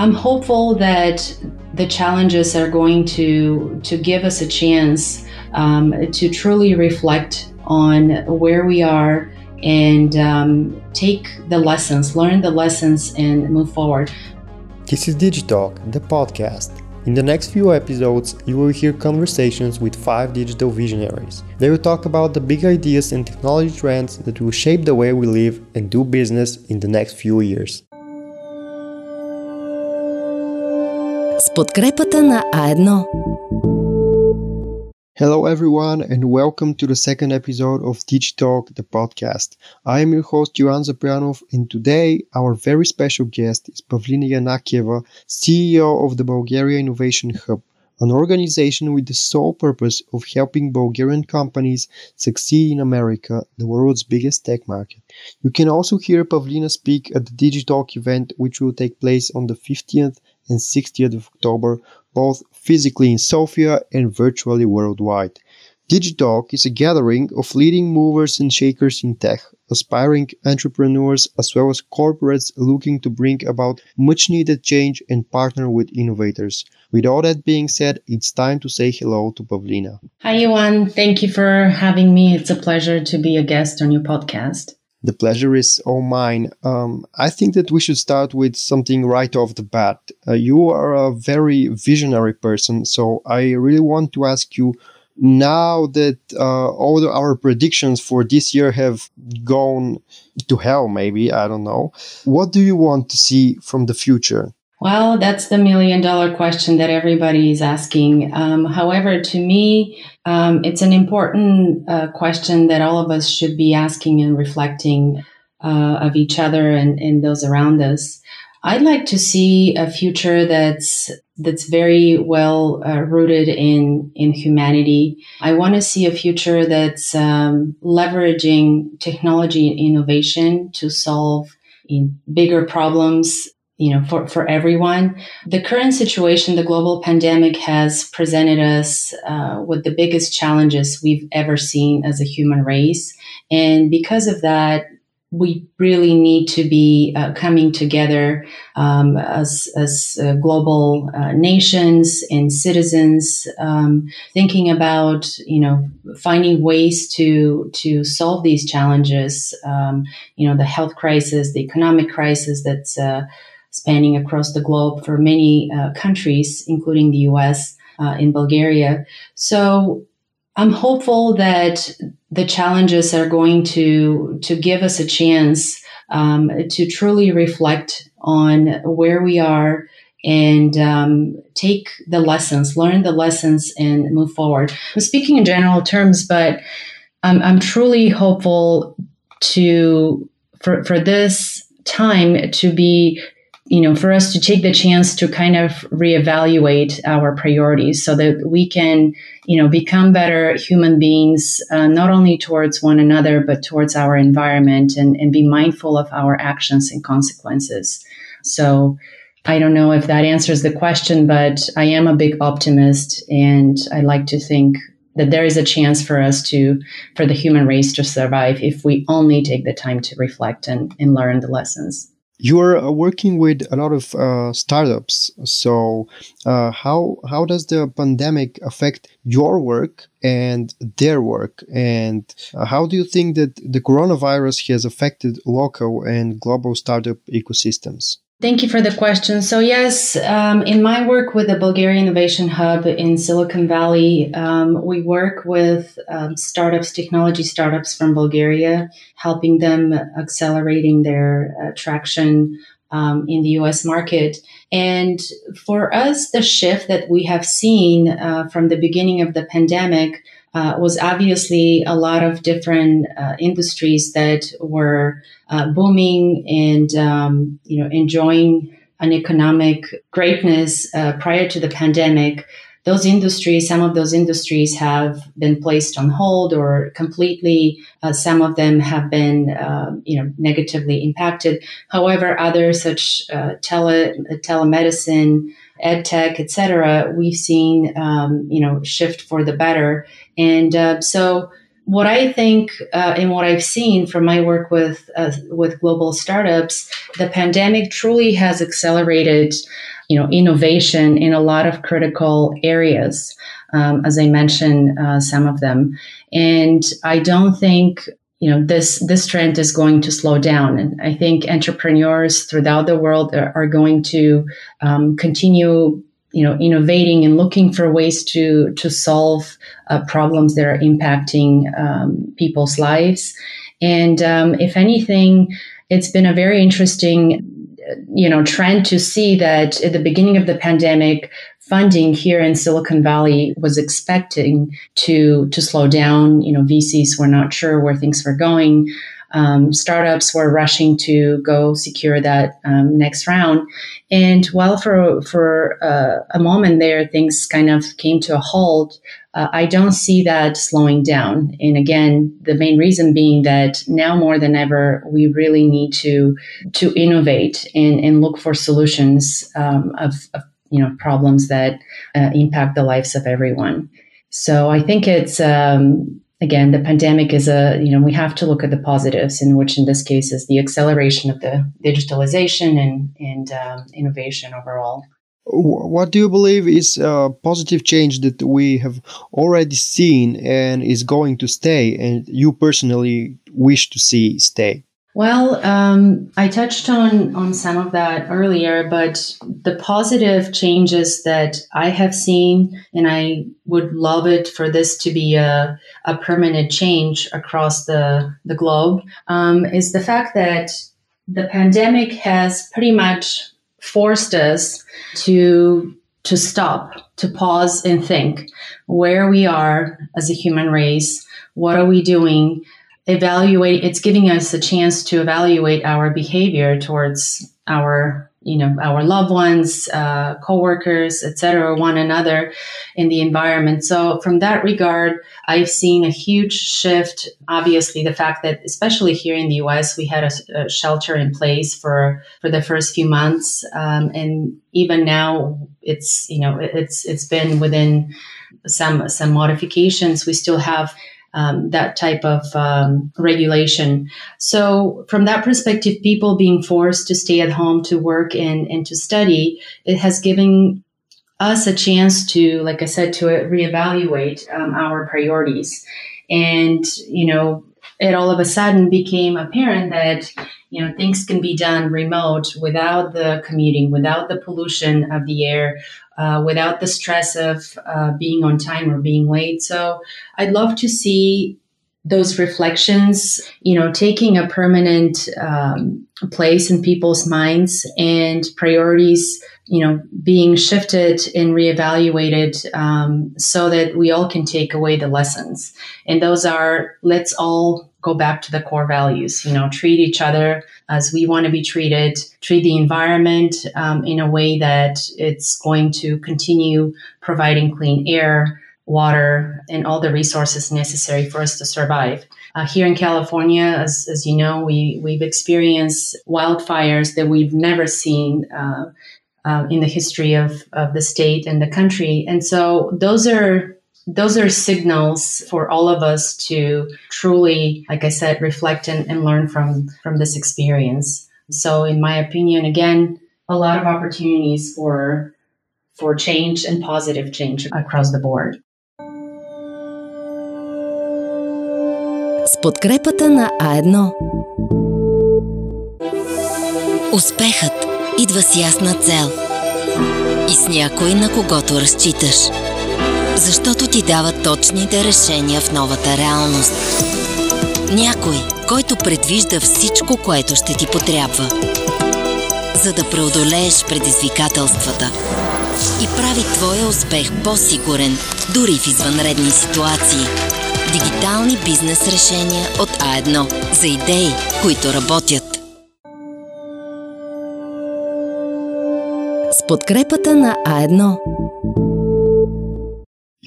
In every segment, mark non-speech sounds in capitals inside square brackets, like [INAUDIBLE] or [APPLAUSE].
I'm hopeful that the challenges are going to to give us a chance um, to truly reflect on where we are and um, take the lessons, learn the lessons, and move forward. This is Digitalk, the podcast. In the next few episodes, you will hear conversations with five digital visionaries. They will talk about the big ideas and technology trends that will shape the way we live and do business in the next few years. подкрепата на А1. Hello, everyone, and welcome to the second episode of Digitalk, the podcast. I am your host, Johan Zaprianov, and today our very special guest is Pavlina Yanakieva, CEO of the Bulgaria Innovation Hub, an organization with the sole purpose of helping Bulgarian companies succeed in America, the world's biggest tech market. You can also hear Pavlina speak at the Digitalk event, which will take place on the 15th and 60th of October, both physically in Sofia and virtually worldwide. Digitalk is a gathering of leading movers and shakers in tech, aspiring entrepreneurs as well as corporates looking to bring about much needed change and partner with innovators. With all that being said, it's time to say hello to Pavlina. Hi, Jovan. Thank you for having me. It's a pleasure to be a guest on your podcast. The pleasure is all mine. Um, I think that we should start with something right off the bat. Uh, you are a very visionary person, so I really want to ask you now that uh, all the, our predictions for this year have gone to hell, maybe, I don't know. What do you want to see from the future? Well, that's the million dollar question that everybody is asking. Um, however, to me, um, it's an important uh, question that all of us should be asking and reflecting uh, of each other and, and those around us. I'd like to see a future that's that's very well uh, rooted in in humanity. I want to see a future that's um, leveraging technology and innovation to solve in bigger problems you know, for, for everyone. The current situation, the global pandemic has presented us uh, with the biggest challenges we've ever seen as a human race. And because of that, we really need to be uh, coming together um, as, as uh, global uh, nations and citizens, um, thinking about you know finding ways to to solve these challenges. Um, you know the health crisis, the economic crisis that's uh, spanning across the globe for many uh, countries, including the US, uh, in Bulgaria. So I'm hopeful that the challenges are going to to give us a chance um, to truly reflect on where we are and um, take the lessons, learn the lessons, and move forward. I'm speaking in general terms, but I'm, I'm truly hopeful to for for this time to be you know, for us to take the chance to kind of reevaluate our priorities so that we can, you know, become better human beings, uh, not only towards one another, but towards our environment and, and be mindful of our actions and consequences. So I don't know if that answers the question, but I am a big optimist and I like to think that there is a chance for us to, for the human race to survive if we only take the time to reflect and, and learn the lessons you're uh, working with a lot of uh, startups. So uh, how how does the pandemic affect your work and their work? And uh, how do you think that the coronavirus has affected local and global startup ecosystems Thank you for the question. So, yes, um, in my work with the Bulgaria Innovation Hub in Silicon Valley, um, we work with um, startups, technology startups from Bulgaria, helping them accelerating their uh, traction um, in the US market. And for us, the shift that we have seen uh, from the beginning of the pandemic uh, was obviously a lot of different uh, industries that were uh, booming and um, you know enjoying an economic greatness uh, prior to the pandemic. Those industries, some of those industries have been placed on hold or completely. Uh, some of them have been, um, you know, negatively impacted. However, others such uh, tele telemedicine, ed tech, etc., we've seen, um, you know, shift for the better and uh, so what I think uh, and what I've seen from my work with uh, with global startups, the pandemic truly has accelerated, you know, innovation in a lot of critical areas. Um, as I mentioned, uh, some of them, and I don't think you know this this trend is going to slow down. And i think entrepreneurs throughout the world are, are going to um, continue you know innovating and looking for ways to to solve uh, problems that are impacting um, people's lives. And um, if anything it's been a very interesting you know trend to see that at the beginning of the pandemic funding here in silicon valley was expecting to to slow down you know vcs were not sure where things were going um, startups were rushing to go secure that um, next round. And while for for uh, a moment there things kind of came to a halt, uh, I don't see that slowing down. And again, the main reason being that now more than ever, we really need to to innovate and, and look for solutions um, of, of, you know problems that uh, impact the lives of everyone. So I think it's um, again, the pandemic is a, you know, we have to look at the positives, in which in this case is the acceleration of the digitalization and, and um, innovation overall. What do you believe is a positive change that we have already seen and is going to stay, and you personally wish to see stay? Well, um, I touched on on some of that earlier, but the positive changes that I have seen, and I would love it for this to be a, a permanent change across the the globe, um, is the fact that the pandemic has pretty much forced us to to stop, to pause and think where we are as a human race. What are we doing? evaluate it's giving us a chance to evaluate our behavior towards our you know our loved ones uh, co-workers etc one another in the environment. So from that regard i've seen a huge shift. Obviously the fact that especially here in the us we had a, a shelter in place for for the first few months um, and even now it's you know it's it's been within some some modifications. We still have um, that type of um, regulation. So, from that perspective, people being forced to stay at home to work and, and to study, it has given us a chance to, like I said, to reevaluate um, our priorities. And, you know, it all of a sudden became apparent that you know things can be done remote without the commuting without the pollution of the air uh, without the stress of uh, being on time or being late. So i'd love to see those reflections you know taking a permanent um, place in people's minds and priorities you know being shifted and reevaluated um, so that we all can take away the lessons. And those are let's all go back to the core values you know treat each other as we want to be treated treat the environment um, in a way that it's going to continue providing clean air water and all the resources necessary for us to survive. Uh, here in California, as, as you know, we, we've experienced wildfires that we've never seen uh, uh, in the history of, of the state and the country. And so those are those are signals for all of us to truly, like I said, reflect and, and learn from from this experience. So, in my opinion, again, a lot of opportunities for for change and positive change across the board. С подкрепата на А1 Успехът идва с ясна цел и с някой на когото разчиташ. Защото ти дава точните решения в новата реалност. Някой, който предвижда всичко, което ще ти потрябва. За да преодолееш предизвикателствата и прави твоя успех по-сигурен, дори в извънредни ситуации. Дигитални бизнес решения от А1 за идеи, които работят. подкрепата на А1.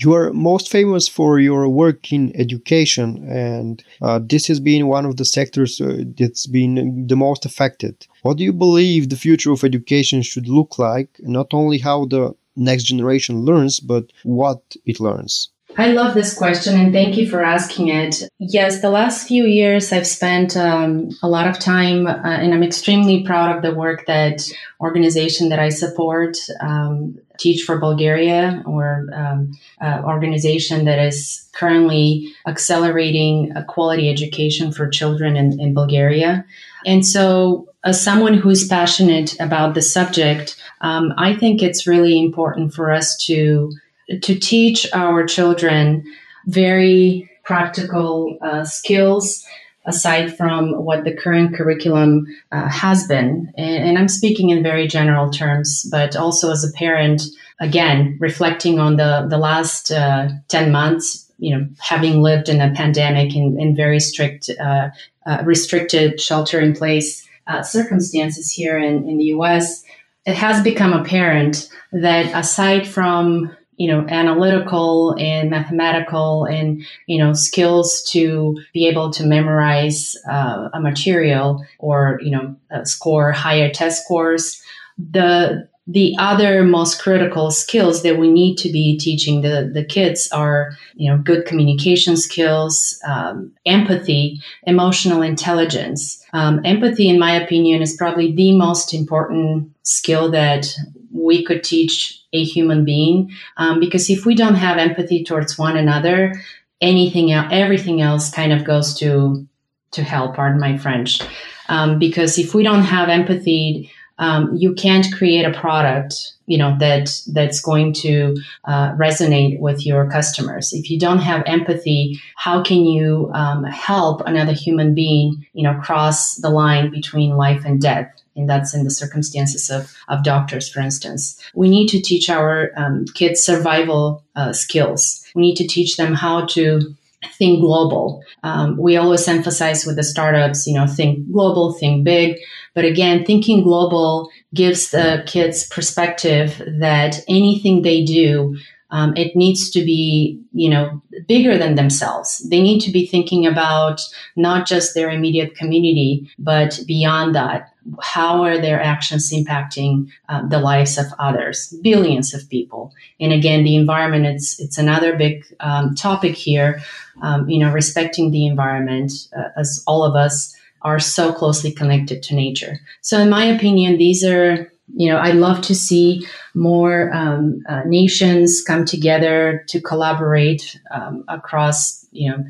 You are most famous for your work in education, and uh, this has been one of the sectors uh, that's been the most affected. What do you believe the future of education should look like? Not only how the next generation learns, but what it learns. I love this question and thank you for asking it. Yes, the last few years I've spent um, a lot of time uh, and I'm extremely proud of the work that organization that I support, um, Teach for Bulgaria, or um, uh, organization that is currently accelerating quality education for children in, in Bulgaria. And so, as someone who's passionate about the subject, um, I think it's really important for us to to teach our children very practical uh, skills aside from what the current curriculum uh, has been. And, and, I'm speaking in very general terms, but also as a parent, again, reflecting on the, the last uh, 10 months, you know, having lived in a pandemic in, in very strict, uh, uh restricted shelter in place uh, circumstances here in, in the US, it has become apparent that aside from you know analytical and mathematical and you know skills to be able to memorize uh, a material or you know score higher test scores. The the other most critical skills that we need to be teaching the, the kids are you know good communication skills um, empathy emotional intelligence. Um, empathy in my opinion is probably the most important skill that we could teach a human being. Um, because if we don't have empathy towards one another, anything else, everything else kind of goes to to hell. Pardon my French. Um, because if we don't have empathy, um, you can't create a product, you know, that that's going to uh, resonate with your customers. If you don't have empathy, how can you um, help another human being, you know, cross the line between life and death? And that's in the circumstances of, of doctors, for instance. We need to teach our um, kids survival uh, skills. We need to teach them how to think global. Um, we always emphasize with the startups, you know, think global, think big. But again, thinking global gives the kids perspective that anything they do um, it needs to be, you know, bigger than themselves. They need to be thinking about not just their immediate community, but beyond that. How are their actions impacting uh, the lives of others, billions of people? And again, the environment, it's, it's another big um, topic here. Um, you know, respecting the environment uh, as all of us are so closely connected to nature. So in my opinion, these are you know, I'd love to see more um, uh, nations come together to collaborate um, across, you know,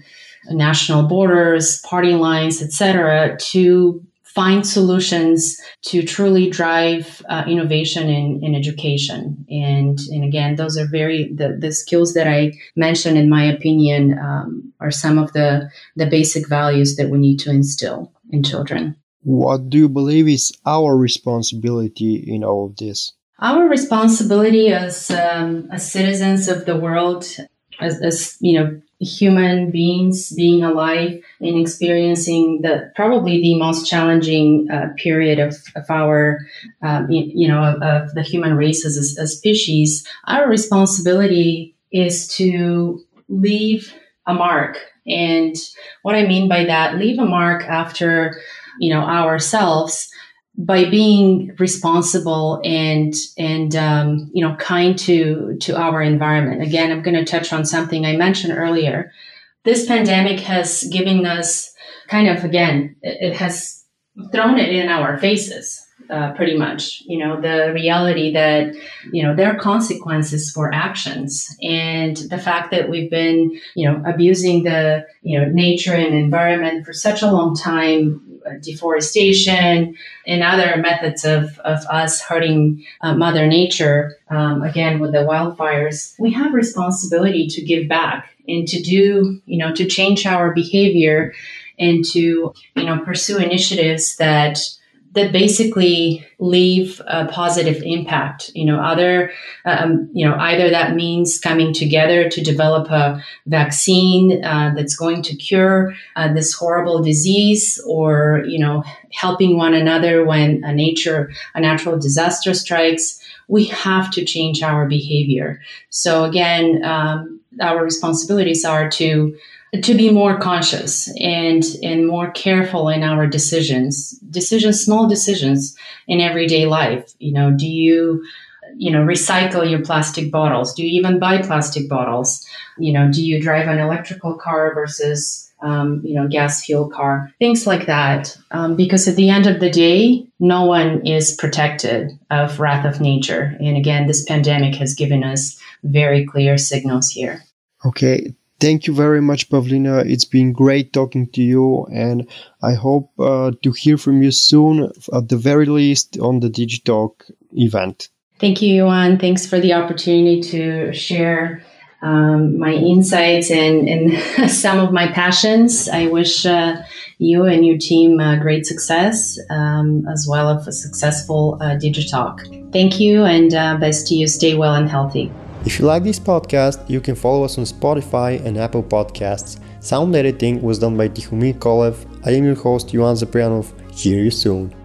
national borders, party lines, etc., to find solutions to truly drive uh, innovation in, in education. And, and again, those are very, the, the skills that I mentioned, in my opinion, um, are some of the, the basic values that we need to instill in children. What do you believe is our responsibility in all of this? Our responsibility as um, as citizens of the world, as, as you know, human beings being alive and experiencing the probably the most challenging uh, period of, of our um, you, know of, of, the human race as a, a species our responsibility is to leave a mark and what i mean by that leave a mark after you know ourselves by being responsible and and um, you know kind to to our environment. Again i'm going to touch on something i mentioned earlier. This pandemic has given us kind of again it, has thrown it in our faces uh, pretty much you know the reality that you know there are consequences for actions and the fact that we've been you know abusing the you know nature and environment for such a long time deforestation and other methods of, of us hurting uh, Mother Nature, um, again with the wildfires, we have responsibility to give back and to do, you know, to change our behavior and to, you know, pursue initiatives that that basically leave a positive impact. You know, other, um, you know, either that means coming together to develop a vaccine uh, that's going to cure uh, this horrible disease, or you know, helping one another when a nature, a natural disaster strikes. We have to change our behavior. So again, um, our responsibilities are to to be more conscious and and more careful in our decisions decisions small decisions in everyday life you know do you you know, recycle your plastic bottles? Do you even buy plastic bottles? You know, do you drive an electrical car versus um, you know, gas fuel car, things like that. Um, because at the end of the day, no one is protected of wrath of nature. And again, this pandemic has given us very clear signals here. Okay. Thank you very much, Pavlina. It's been great talking to you, and I hope uh, to hear from you soon, at the very least, on the Digitalk event. Thank you, Yuan. Thanks for the opportunity to share um, my insights and, and [LAUGHS] some of my passions. I wish uh, you and your team uh, great success um, as well as a successful uh, Digitalk. Thank you and uh, best to you. Stay well and healthy. If you like this podcast, you can follow us on Spotify and Apple Podcasts. Sound editing was done by Tihomir Kolev. I am your host, Yuan Zaprianov. Hear you soon.